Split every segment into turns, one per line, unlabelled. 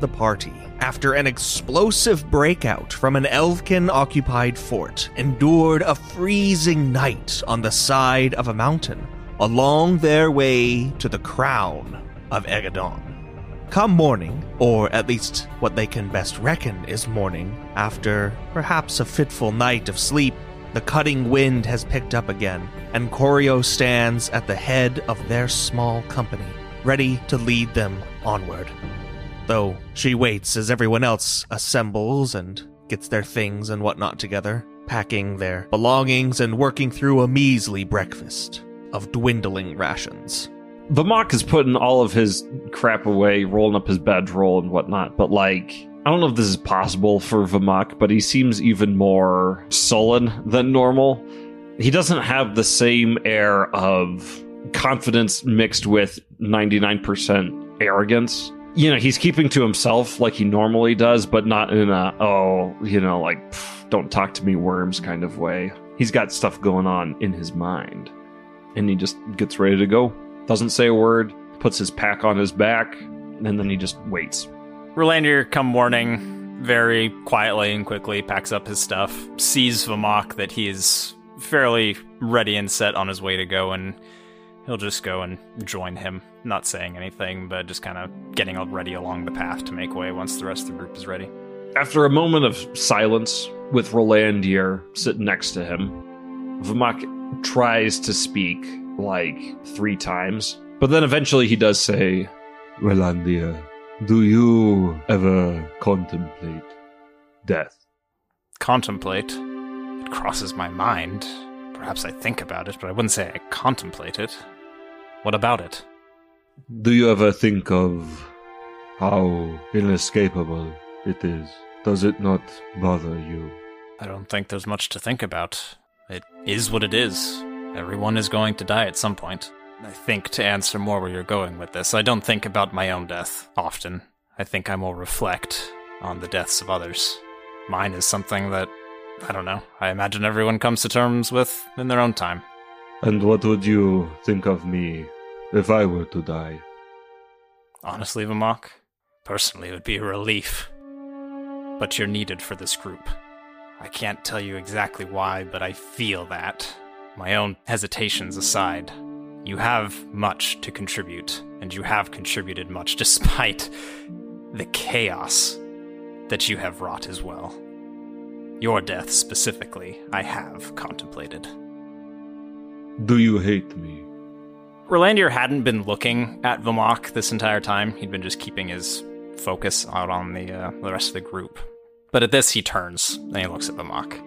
the party after an explosive breakout from an Elvkin occupied fort endured a freezing night on the side of a mountain along their way to the crown of Aegedon. Come morning, or at least what they can best reckon is morning, after perhaps a fitful night of sleep, the cutting wind has picked up again, and Corio stands at the head of their small company, ready to lead them onward. Though she waits as everyone else assembles and gets their things and whatnot together, packing their belongings and working through a measly breakfast of dwindling rations.
Vamok is putting all of his crap away, rolling up his bedroll and whatnot, but like, I don't know if this is possible for Vamok, but he seems even more sullen than normal. He doesn't have the same air of confidence mixed with 99% arrogance. You know, he's keeping to himself like he normally does, but not in a, oh, you know, like, don't talk to me, worms kind of way. He's got stuff going on in his mind. And he just gets ready to go. Doesn't say a word, puts his pack on his back, and then he just waits.
Rolandir, come morning, very quietly and quickly packs up his stuff, sees Vamok that he's fairly ready and set on his way to go, and he'll just go and join him, not saying anything, but just kind of getting ready along the path to make way once the rest of the group is ready.
After a moment of silence, with Rolandir sitting next to him, Vamok tries to speak like three times, but then eventually he does say,
Rolandia, do you ever contemplate death?
Contemplate? It crosses my mind. Perhaps I think about it, but I wouldn't say I contemplate it. What about it?
Do you ever think of how inescapable it is? Does it not bother you?
I don't think there's much to think about. It is what it is. Everyone is going to die at some point. I think to answer more where you're going with this, I don't think about my own death often. I think I more reflect on the deaths of others. Mine is something that, I don't know, I imagine everyone comes to terms with in their own time.
And what would you think of me if I were to die?
Honestly, Vamok, personally, it would be a relief. But you're needed for this group. I can't tell you exactly why, but I feel that. My own hesitations aside, you have much to contribute, and you have contributed much despite the chaos that you have wrought as well. Your death specifically, I have contemplated.
Do you hate me?
Rolandir hadn't been looking at Vamok this entire time. He'd been just keeping his focus out on the uh, the rest of the group. But at this, he turns and he looks at Vamok.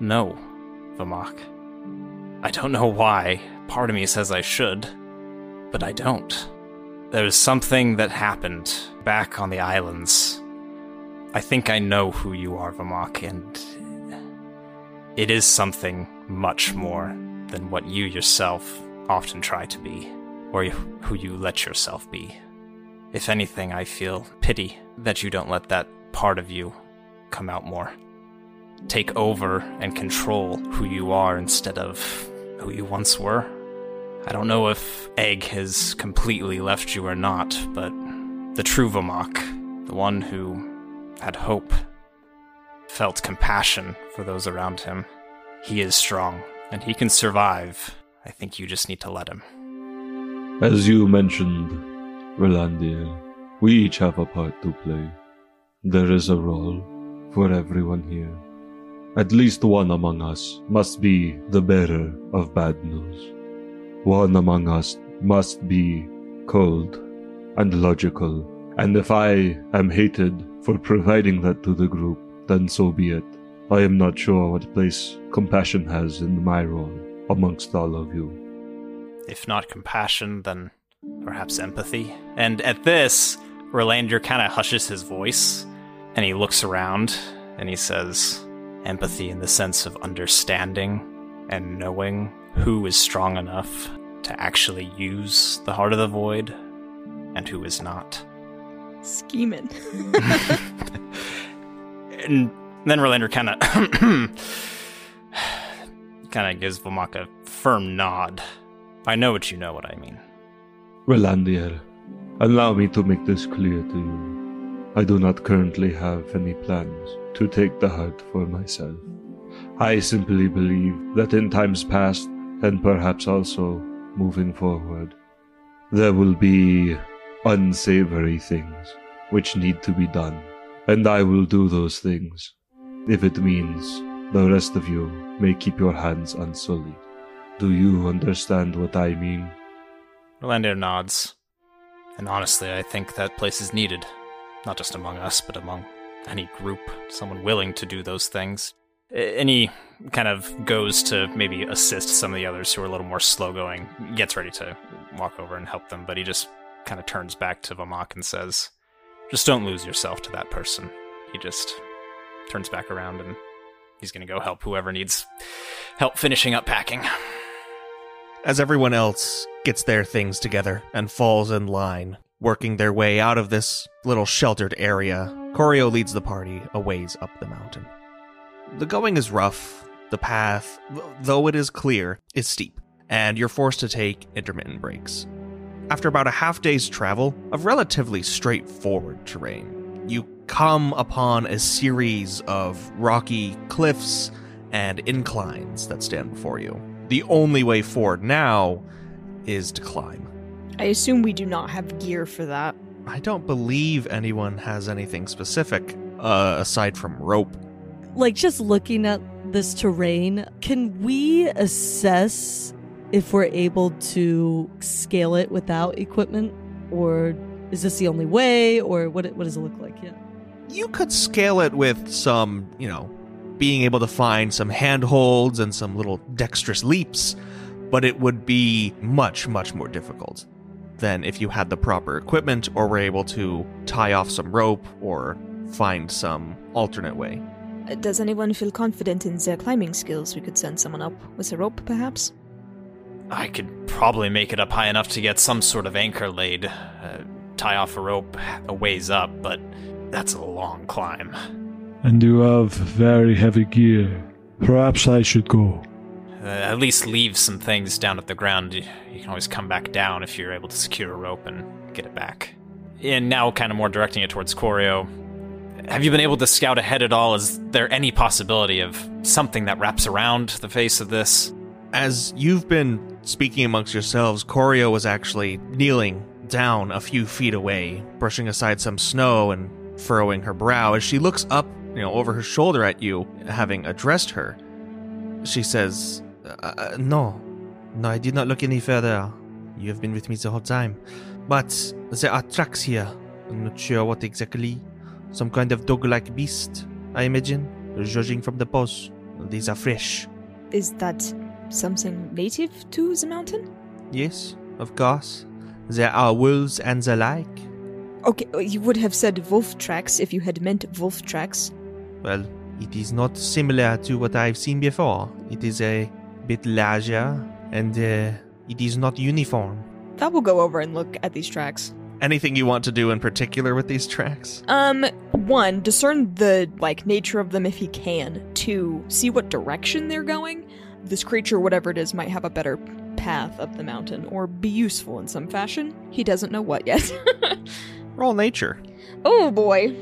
No, Vamok. I don't know why. Part of me says I should, but I don't. There's something that happened back on the islands. I think I know who you are, Vamok, and it is something much more than what you yourself often try to be, or who you let yourself be. If anything, I feel pity that you don't let that part of you come out more. Take over and control who you are instead of who you once were. I don't know if Egg has completely left you or not, but the true Vamok, the one who had hope, felt compassion for those around him, he is strong and he can survive. I think you just need to let him.
As you mentioned, Rolandia, we each have a part to play. There is a role for everyone here. At least one among us must be the bearer of bad news. One among us must be cold and logical, and if I am hated for providing that to the group, then so be it. I am not sure what place compassion has in my role amongst all of you.
If not compassion, then perhaps empathy. And at this, Rolandir kind of hushes his voice and he looks around and he says, empathy in the sense of understanding and knowing who is strong enough to actually use the heart of the void and who is not.
Scheming.
and then Rolandir kind of kind of gives Vamok a firm nod. I know what you know what I mean.
Rolandia, allow me to make this clear to you. I do not currently have any plans to take the heart for myself. I simply believe that in times past, and perhaps also moving forward, there will be unsavory things which need to be done, and I will do those things if it means the rest of you may keep your hands unsullied. Do you understand what I mean?
Rolandir nods. And honestly, I think that place is needed. Not just among us, but among any group, someone willing to do those things. He kind of goes to maybe assist some of the others who are a little more slow going, gets ready to walk over and help them, but he just kind of turns back to Vamok and says, Just don't lose yourself to that person. He just turns back around and he's going to go help whoever needs help finishing up packing.
As everyone else gets their things together and falls in line, working their way out of this little sheltered area, Corio leads the party a ways up the mountain. The going is rough. The path, though it is clear, is steep, and you're forced to take intermittent breaks. After about a half day's travel of relatively straightforward terrain, you come upon a series of rocky cliffs and inclines that stand before you. The only way forward now is to climb.
I assume we do not have gear for that.
I don't believe anyone has anything specific uh, aside from rope.
Like just looking at this terrain, can we assess if we're able to scale it without equipment or is this the only way or what what does it look like? Yeah.
You could scale it with some, you know, being able to find some handholds and some little dexterous leaps, but it would be much much more difficult than if you had the proper equipment or were able to tie off some rope or find some alternate way.
Does anyone feel confident in their climbing skills? We could send someone up with a rope, perhaps?
I could probably make it up high enough to get some sort of anchor laid, uh, tie off a rope a ways up, but that's a long climb.
And you have very heavy gear. Perhaps I should go.
Uh, at least leave some things down at the ground. You you can always come back down if you're able to secure a rope and get it back. And now, kind of more directing it towards Corio. Have you been able to scout ahead at all? Is there any possibility of something that wraps around the face of this?
As you've been speaking amongst yourselves, Corio was actually kneeling down a few feet away, brushing aside some snow and furrowing her brow as she looks up, you know, over her shoulder at you, having addressed her. She says, uh, uh, "No, no, I did not look any further. You have been with me the whole time. But there are tracks here. I'm not sure what exactly. Some kind of dog-like beast, I imagine. Judging from the pose, these are fresh.
Is that something native to the mountain?
Yes, of course. There are wolves and the like.
Okay, uh, you would have said wolf tracks if you had meant wolf tracks.
Well, it is not similar to what I've seen before. It is a bit larger and uh, it is not uniform.
I will go over and look at these tracks.
Anything you want to do in particular with these tracks?
Um, one, discern the like nature of them if he can. Two, see what direction they're going. This creature, whatever it is, might have a better path up the mountain or be useful in some fashion. He doesn't know what yet.
Roll nature.
oh boy.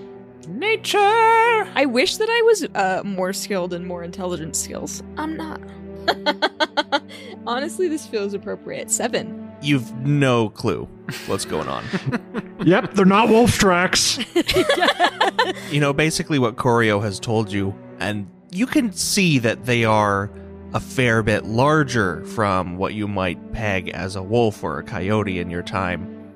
Nature!
I wish that I was uh, more skilled in more intelligence skills. I'm not. Honestly, this feels appropriate. Seven.
You've no clue what's going on.
Yep, they're not wolf tracks.
you know, basically what Corio has told you, and you can see that they are a fair bit larger from what you might peg as a wolf or a coyote in your time.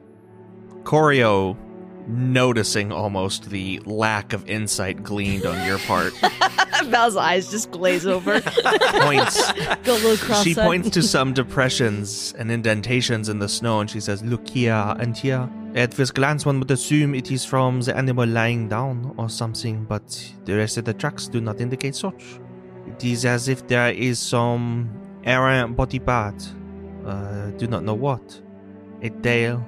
Corio, noticing almost the lack of insight gleaned on your part,
Val's eyes just glaze over.
points
Go little cross
she points to some depressions and indentations in the snow and she says, Look here and here. At first glance, one would assume it is from the animal lying down or something, but the rest of the tracks do not indicate such. It is as if there is some errant body part. Uh, do not know what. A tail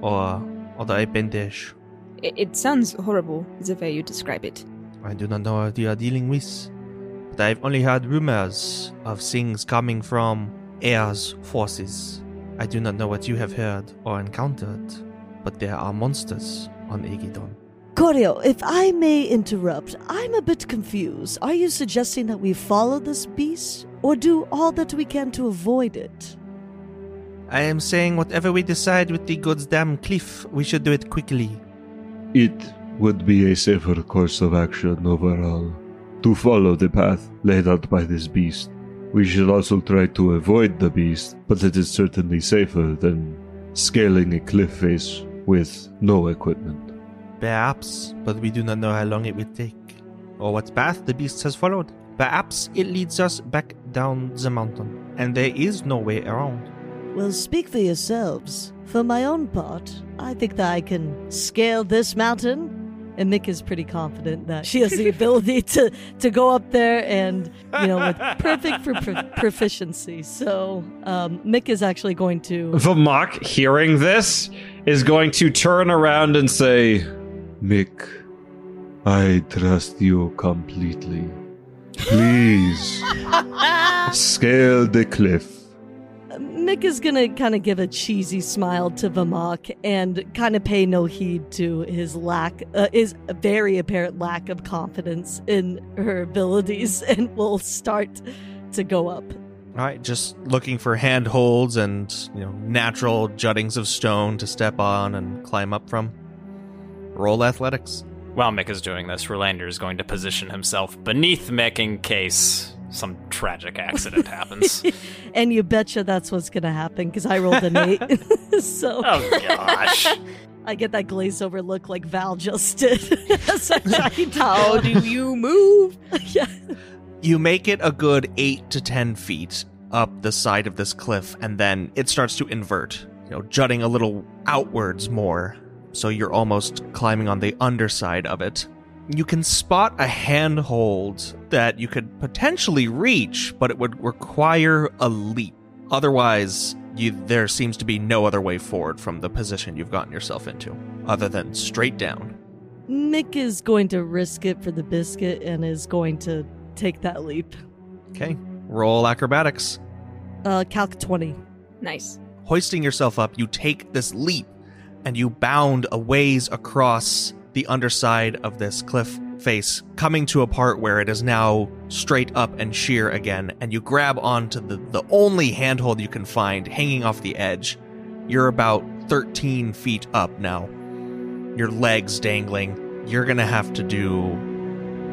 or other appendage.
it, it sounds horrible, the way you describe it.
I do not know what you are dealing with, but I've only heard rumors of things coming from Air's forces. I do not know what you have heard or encountered, but there are monsters on Aegedon.
Corio, if I may interrupt, I'm a bit confused. Are you suggesting that we follow this beast, or do all that we can to avoid it?
I am saying whatever we decide with the goddamn cliff, we should do it quickly.
It would be a safer course of action overall to follow the path laid out by this beast. We should also try to avoid the beast, but it is certainly safer than scaling a cliff face with no equipment.
Perhaps, but we do not know how long it will take, or what path the beast has followed. Perhaps it leads us back down the mountain, and there is no way around.
Well, speak for yourselves. For my own part, I think that I can scale this mountain. And Mick is pretty confident that she has the ability to, to go up there and, you know, with perfect for pro- proficiency. So um, Mick is actually going to.
Vamok, hearing this, is going to turn around and say,
Mick, I trust you completely. Please, scale the cliff.
Mick is gonna kind of give a cheesy smile to Vamok and kind of pay no heed to his lack, uh, his very apparent lack of confidence in her abilities, and will start to go up.
All right, just looking for handholds and you know natural juttings of stone to step on and climb up from. Roll athletics.
While Mick is doing this, Rolandir is going to position himself beneath Mick in case some tragic accident happens.
and you betcha that's what's gonna happen because I rolled an eight. so
oh gosh.
I get that glazed over look like Val just did. As I tried to
How do you move?
yeah.
You make it a good eight to ten feet up the side of this cliff, and then it starts to invert, you know, jutting a little outwards more. So you're almost climbing on the underside of it. You can spot a handhold that you could potentially reach, but it would require a leap. Otherwise, you, there seems to be no other way forward from the position you've gotten yourself into, other than straight down.
Mick is going to risk it for the biscuit and is going to take that leap.
Okay, roll acrobatics.
Uh, calc 20.
Nice.
hoisting yourself up, you take this leap and you bound a ways across the underside of this cliff face, coming to a part where it is now straight up and sheer again, and you grab onto the, the only handhold you can find hanging off the edge. You're about 13 feet up now. Your legs dangling. You're gonna have to do,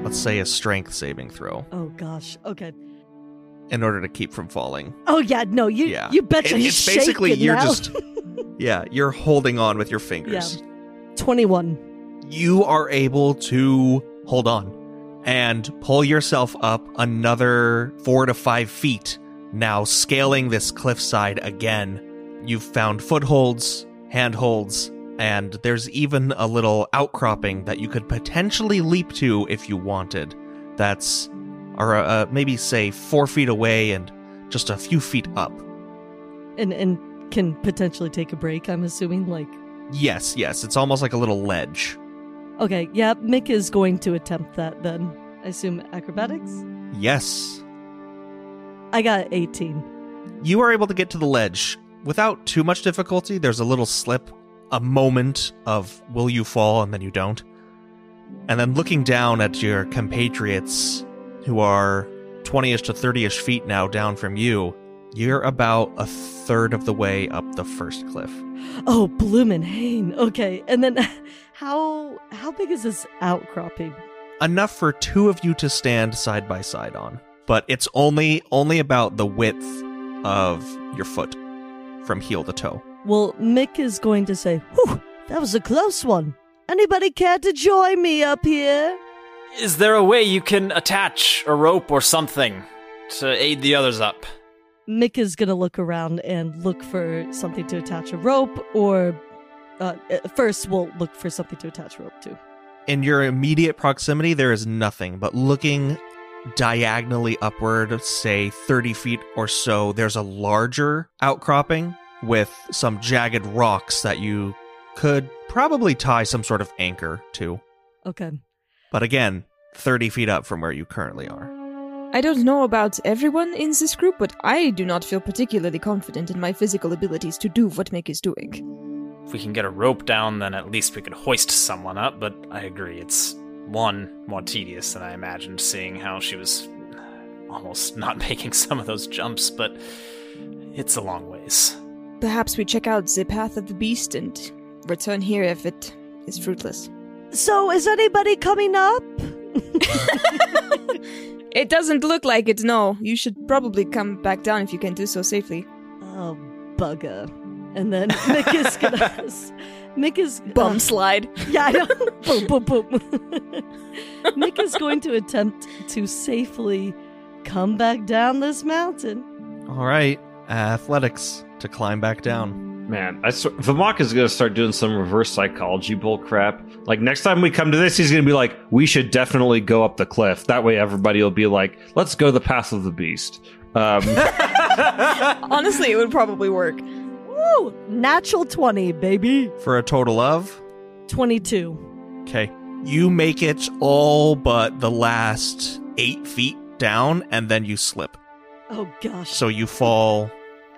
let's say, a strength saving throw
Oh gosh. Okay.
in order to keep from falling.
Oh yeah, no, you
Yeah.
you betcha
It- it's basically you're
now.
just yeah, you're holding on with your fingers. Yeah.
21.
You are able to hold on and pull yourself up another four to five feet. Now scaling this cliffside again. You've found footholds, handholds, and there's even a little outcropping that you could potentially leap to if you wanted. That's, or uh, maybe say four feet away and just a few feet up.
And and can potentially take a break, I'm assuming like
Yes, yes, it's almost like a little ledge.
Okay, yeah, Mick is going to attempt that then. I assume acrobatics?
Yes,
I got 18.
you are able to get to the ledge without too much difficulty. There's a little slip, a moment of will you fall and then you don't. And then looking down at your compatriots who are 20ish to 30ish feet now down from you, you're about a third of the way up the first cliff.
Oh, bloomin' Hane. Okay, and then how how big is this outcropping?
Enough for two of you to stand side by side on, but it's only only about the width of your foot from heel to toe.
Well, Mick is going to say, Whew, that was a close one. Anybody care to join me up here?
Is there a way you can attach a rope or something to aid the others up?
Mick is going to look around and look for something to attach a rope, or uh, first we'll look for something to attach rope to.
in your immediate proximity, there is nothing, but looking diagonally upward, say 30 feet or so, there's a larger outcropping with some jagged rocks that you could probably tie some sort of anchor to.
Okay.
But again, 30 feet up from where you currently are.
I don't know about everyone in this group, but I do not feel particularly confident in my physical abilities to do what Mick is doing.
If we can get a rope down, then at least we could hoist someone up. But I agree, it's one more tedious than I imagined, seeing how she was almost not making some of those jumps. But it's a long ways.
Perhaps we check out the path of the beast and return here if it is fruitless.
So, is anybody coming up?
It doesn't look like it, no. You should probably come back down if you can do so safely.
Oh, bugger. And then Mick is gonna. Mick is.
Bum
uh,
slide.
yeah, I know. boom, boom, boom. Mick is going to attempt to safely come back down this mountain.
All right, athletics to climb back down.
Man, I sw- Vamok is going to start doing some reverse psychology bull crap. Like next time we come to this, he's going to be like, "We should definitely go up the cliff." That way, everybody will be like, "Let's go the path of the beast." Um,
Honestly, it would probably work.
Woo! Natural 20, baby.
For a total of
22.
Okay. You make it all but the last eight feet down, and then you slip.
Oh, gosh.
So you fall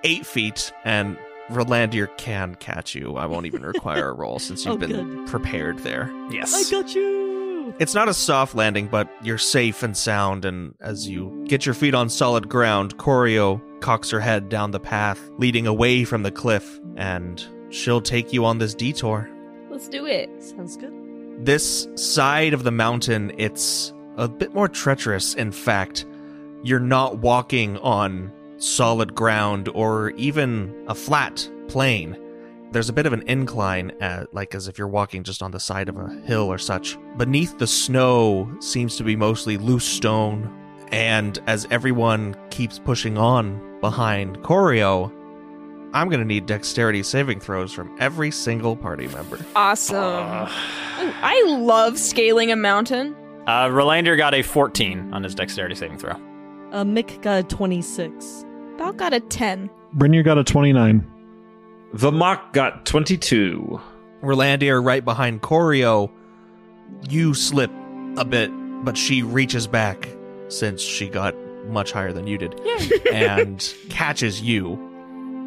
eight feet, and Rolandir can catch you. I won't even require a roll since oh, you've
Oh,
been
good.
prepared there.
Yes.
I got you.
It's not a soft landing, but you're safe and sound, and as you get your feet on solid ground, Corio cocks her head down the path, leading away from the cliff, and she'll take you on this detour.
Let's do it.
Sounds good.
This side of the mountain, it's a bit more treacherous. In fact, you're not walking on solid ground or even a flat plain. There's a bit of an incline, uh, like as if you're walking just on the side of a hill or such. Beneath the snow seems to be mostly loose stone, and as everyone keeps pushing on behind Corio, I'm gonna need dexterity saving throws from every single party member.
Awesome.
Uh,
Ooh, I love scaling a mountain.
uh, Rolandir got a 14 on his dexterity saving throw.
Uh, Mick got a 26.
About got a 10.
Brynir got a 29.
Vamok got twenty-two.
Rolandir right behind Corio. You slip a bit, but she reaches back since she got much higher than you did and catches you.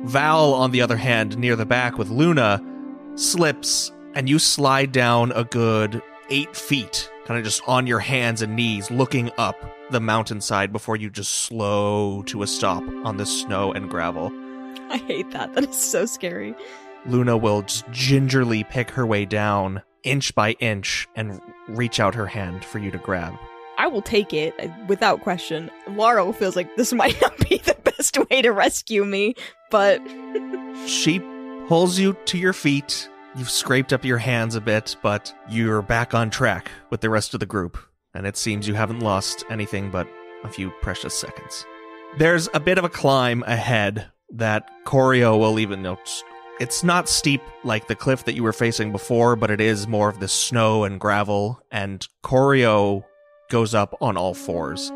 Val, on the other hand, near the back with Luna, slips and you slide down a good eight feet, kind of just on your hands and knees, looking up the mountainside before you just slow to a stop on the snow and gravel.
I hate that. That is so scary.
Luna will just gingerly pick her way down, inch by inch, and reach out her hand for you to grab.
I will take it uh, without question. Laurel feels like this might not be the best way to rescue me, but
She pulls you to your feet. You've scraped up your hands a bit, but you're back on track with the rest of the group, and it seems you haven't lost anything but a few precious seconds. There's a bit of a climb ahead that Corio will even note. It's not steep like the cliff that you were facing before, but it is more of the snow and gravel, and Corio goes up on all fours.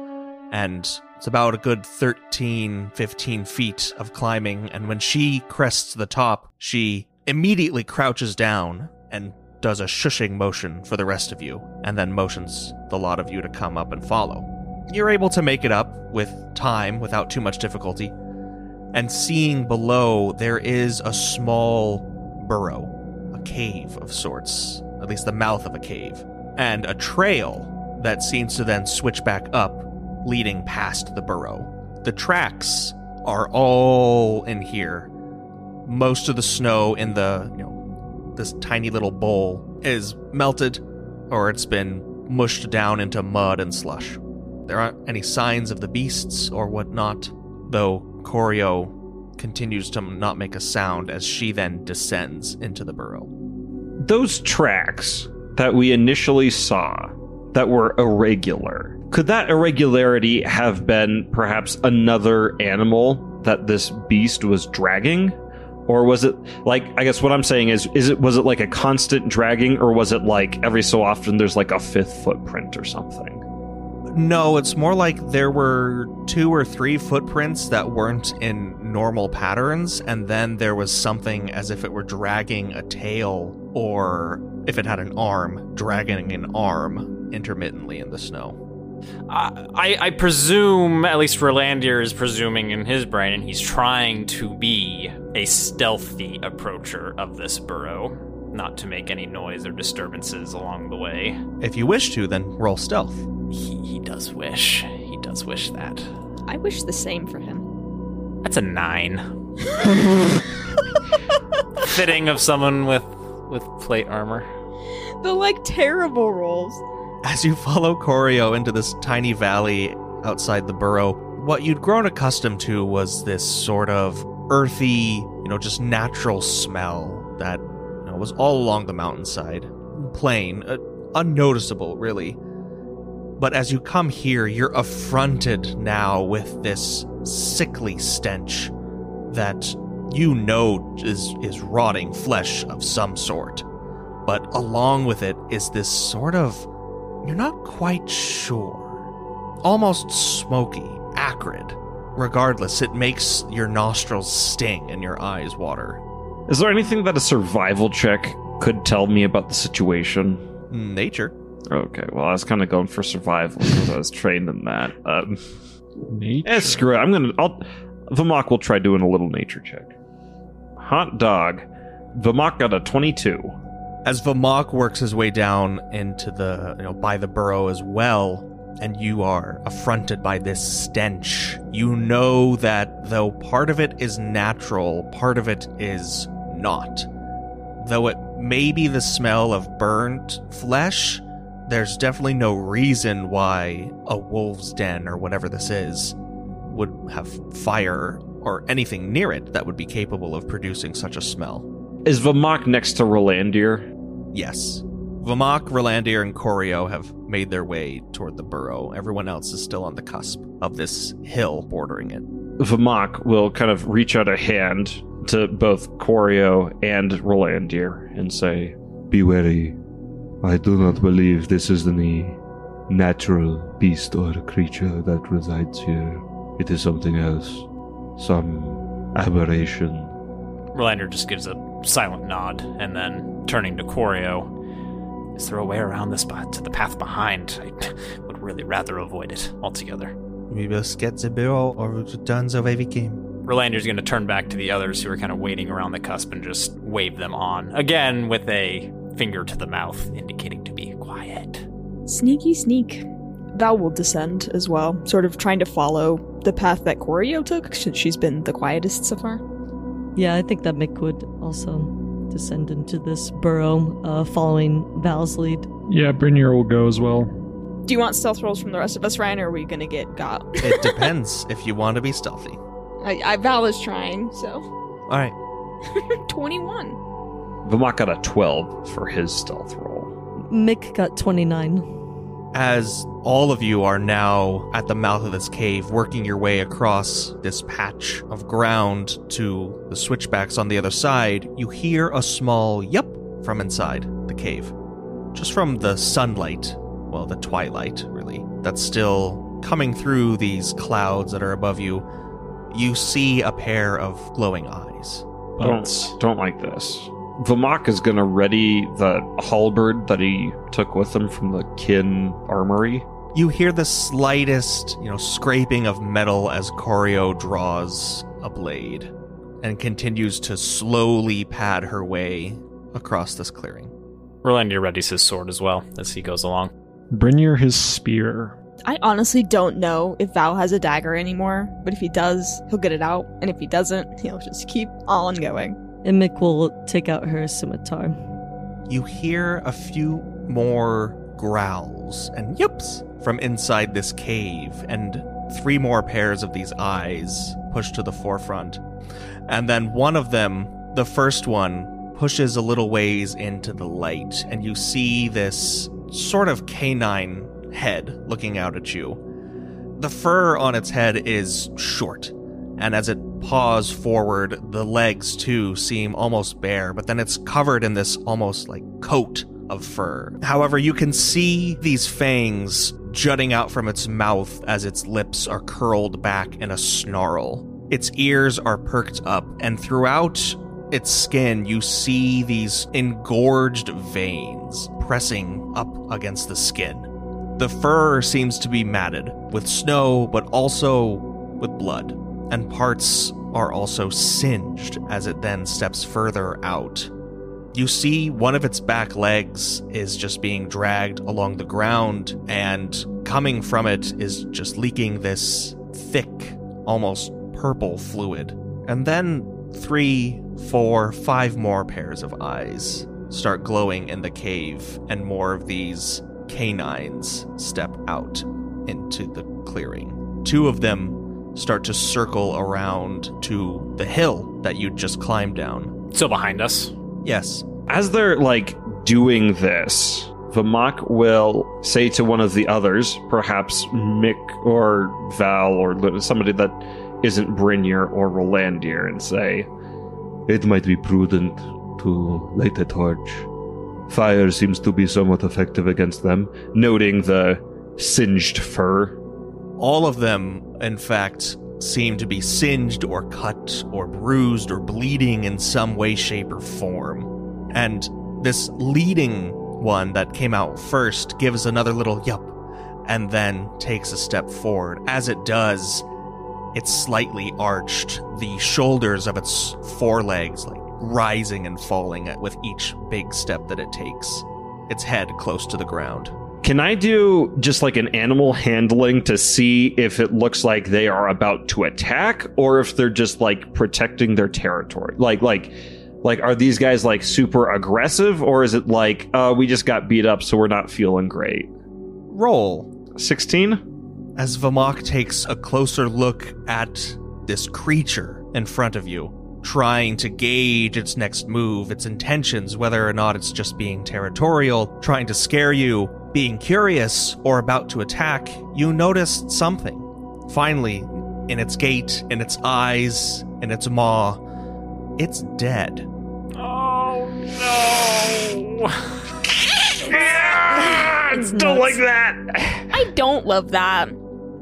And it's about a good 13, 15 feet of climbing, and when she crests the top, she immediately crouches down and does a shushing motion for the rest of you, and then motions the lot of you to come up and follow. You're able to make it up with time without too much difficulty, and seeing below, there is a small burrow, a cave of sorts, at least the mouth of a cave, and a trail that seems to then switch back up, leading past the burrow. The tracks are all in here. Most of the snow in the, you know, this tiny little bowl is melted or it's been mushed down into mud and slush. There aren't any signs of the beasts or whatnot, though Corio continues to not make a sound as she then descends into the burrow.
Those tracks that we initially saw that were irregular, could that irregularity have been perhaps another animal that this beast was dragging? Or was it like I guess what I'm saying is is it was it like a constant dragging or was it like every so often there's like a fifth footprint or something?
No, it's more like there were two or three footprints that weren't in normal patterns, and then there was something as if it were dragging a tail, or if it had an arm, dragging an arm intermittently in the snow.
I, I, I presume, at least Rolandir is presuming in his brain, and he's trying to be a stealthy approacher of this burrow, not to make any noise or disturbances along the way.
If you wish to, then roll stealth.
He, he does wish. He does wish that.
I wish the same for him.
That's a nine. Fitting of someone with with plate armor.
The like terrible rolls.
As you follow Corio into this tiny valley outside the burrow, what you'd grown accustomed to was this sort of earthy, you know, just natural smell that you know, was all along the mountainside. Plain, uh, unnoticeable, really. But as you come here, you're affronted now with this sickly stench that you know is is rotting flesh of some sort. But along with it is this sort of you're not quite sure. Almost smoky, acrid. Regardless, it makes your nostrils sting and your eyes water.
Is there anything that a survival check could tell me about the situation?
Nature.
Okay, well, I was kind of going for survival because I was trained in that. Um,
Nature.
eh, screw it. I'm gonna. I'll. Vamok will try doing a little nature check. Hot dog. Vamok got a 22.
As Vamok works his way down into the, you know, by the burrow as well, and you are affronted by this stench, you know that though part of it is natural, part of it is not. Though it may be the smell of burnt flesh, there's definitely no reason why a wolf's den or whatever this is would have fire or anything near it that would be capable of producing such a smell.
Is Vamok next to Rolandir?
Yes. Vamok, Rolandir, and Corio have made their way toward the burrow. Everyone else is still on the cusp of this hill bordering it.
Vamok will kind of reach out a hand to both Corio and Rolandir and say,
Be wary. I do not believe this is any natural beast or creature that resides here. It is something else. Some aberration.
Rolandir just gives a silent nod, and then turning to Corio, is there a way around this spot to the path behind? I would really rather avoid it altogether.
We will get the barrel or return the way we came.
Rolandir's going to turn back to the others who are kind of waiting around the cusp and just wave them on. Again, with a finger to the mouth, indicating to be quiet.
Sneaky sneak. Val will descend as well, sort of trying to follow the path that Corio took, since she's been the quietest so far.
Yeah, I think that Mick would also descend into this burrow, uh, following Val's lead.
Yeah, Brynir will go as well.
Do you want stealth rolls from the rest of us, Ryan, or are we gonna get got?
It depends if you want to be stealthy.
I, I Val is trying, so
All right.
21.
Vamok got a 12 for his stealth roll.
Mick got 29.
As all of you are now at the mouth of this cave, working your way across this patch of ground to the switchbacks on the other side, you hear a small yup from inside the cave. Just from the sunlight, well, the twilight, really, that's still coming through these clouds that are above you, you see a pair of glowing eyes.
Don't, don't like this. Vamok is going to ready the halberd that he took with him from the kin armory.
You hear the slightest, you know, scraping of metal as Corio draws a blade and continues to slowly pad her way across this clearing.
Rolandir readies his sword as well as he goes along.
Brynir his spear.
I honestly don't know if Val has a dagger anymore, but if he does, he'll get it out, and if he doesn't, he'll just keep on going.
And Mick will take out her scimitar.
You hear a few more growls and yips from inside this cave, and three more pairs of these eyes push to the forefront. And then one of them, the first one, pushes a little ways into the light, and you see this sort of canine head looking out at you. The fur on its head is short, and as it paws forward, the legs too seem almost bare, but then it's covered in this almost like coat of fur. However, you can see these fangs jutting out from its mouth as its lips are curled back in a snarl. Its ears are perked up, and throughout its skin, you see these engorged veins pressing up against the skin. The fur seems to be matted with snow, but also with blood, and parts are also singed as it then steps further out. You see one of its back legs is just being dragged along the ground, and coming from it is just leaking this thick, almost purple fluid. And then three, four, five more pairs of eyes start glowing in the cave, and more of these canines step out into the clearing. Two of them start to circle around to the hill that you just climbed down.
Still behind us.
Yes.
As they're like doing this, Vamok will say to one of the others, perhaps Mick or Val or somebody that isn't Brynir or Rolandir, and say,
It might be prudent to light a torch. Fire seems to be somewhat effective against them.
noting the singed fur.
All of them, in fact, seem to be singed or cut or bruised or bleeding in some way, shape, or form. And this leading one that came out first gives another little yup and then takes a step forward. As it does, it's slightly arched, the shoulders of its forelegs like rising and falling with each big step that it takes. Its head close to the ground.
Can I do just like an animal handling to see if it looks like they are about to attack or if they're just like protecting their territory? Like like like are these guys like super aggressive or is it like uh we just got beat up so we're not feeling great?
Roll
16?
as Vamok takes a closer look at this creature in front of you, trying to gauge its next move, its intentions, whether or not it's just being territorial, trying to scare you, being curious, or about to attack, you notice something. Finally, in its gait, in its eyes, in its maw, it's dead.
Oh no!
It's
Don't
nuts.
like that.
I don't love that.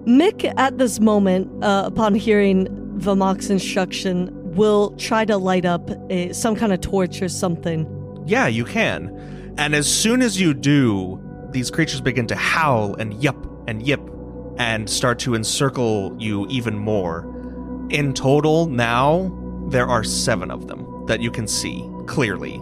Mick, at this moment, uh, upon hearing Vamok's instruction, will try to light up a, some kind of torch or something.
Yeah, you can. And as soon as you do, these creatures begin to howl and yup and yip and start to encircle you even more. In total, now, there are seven of them that you can see clearly.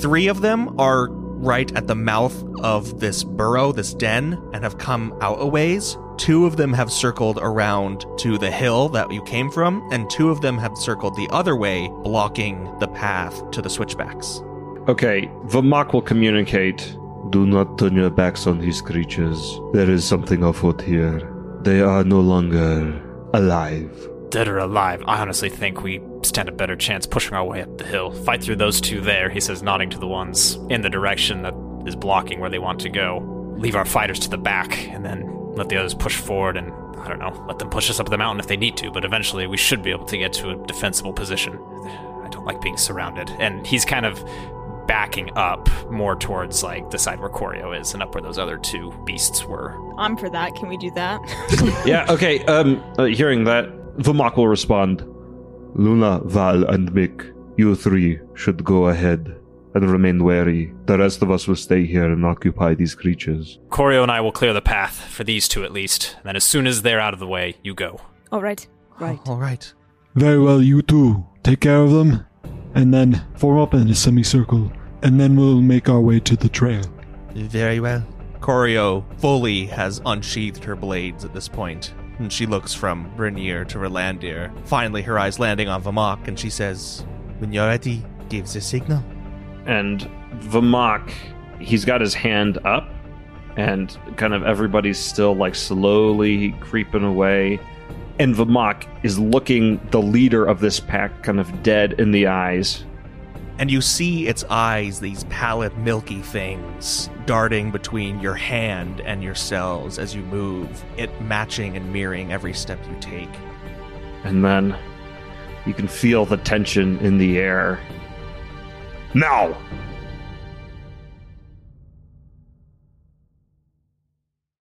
Three of them are right at the mouth of this burrow, this den, and have come out a ways. Two of them have circled around to the hill that you came from, and two of them have circled the other way, blocking the path to the switchbacks.
Okay, Vamok will communicate.
Do not turn your backs on these creatures. There is something afoot here. They are no longer alive.
Dead or alive, I honestly think we stand a better chance pushing our way up the hill. Fight through those two there, he says, nodding to the ones in the direction that is blocking where they want to go. Leave our fighters to the back, and then let the others push forward and, I don't know, let them push us up the mountain if they need to, but eventually we should be able to get to a defensible position. I don't like being surrounded. And he's kind of backing up more towards, like, the side where Corio is and up where those other two beasts were.
I'm for that. Can we do that?
yeah, okay, um uh, hearing that, Vamok will respond.
Luna, Val, and Mick, you three should go ahead and remain wary. The rest of us will stay here and occupy these creatures.
Corio and I will clear the path for these two at least. And then as soon as they're out of the way, you go.
All right.
Right.
All right.
Very well, you two. Take care of them, and then form up in a semicircle, and then we'll make our way to the trail.
Very well. Corio fully has unsheathed her blades at this point, and she looks from Brynir to Rolandir. Finally, her eyes landing on Vamok, and she says, When you're ready, give the signal.
and Vamok, he's got his hand up, and kind of everybody's still like slowly creeping away. And Vamok is looking the leader of this pack kind of dead in the eyes.
And you see its eyes, these pallid, milky things, darting between your hand and your cells as you move, it matching and mirroring every step you take.
And then you can feel the tension in the air. Now!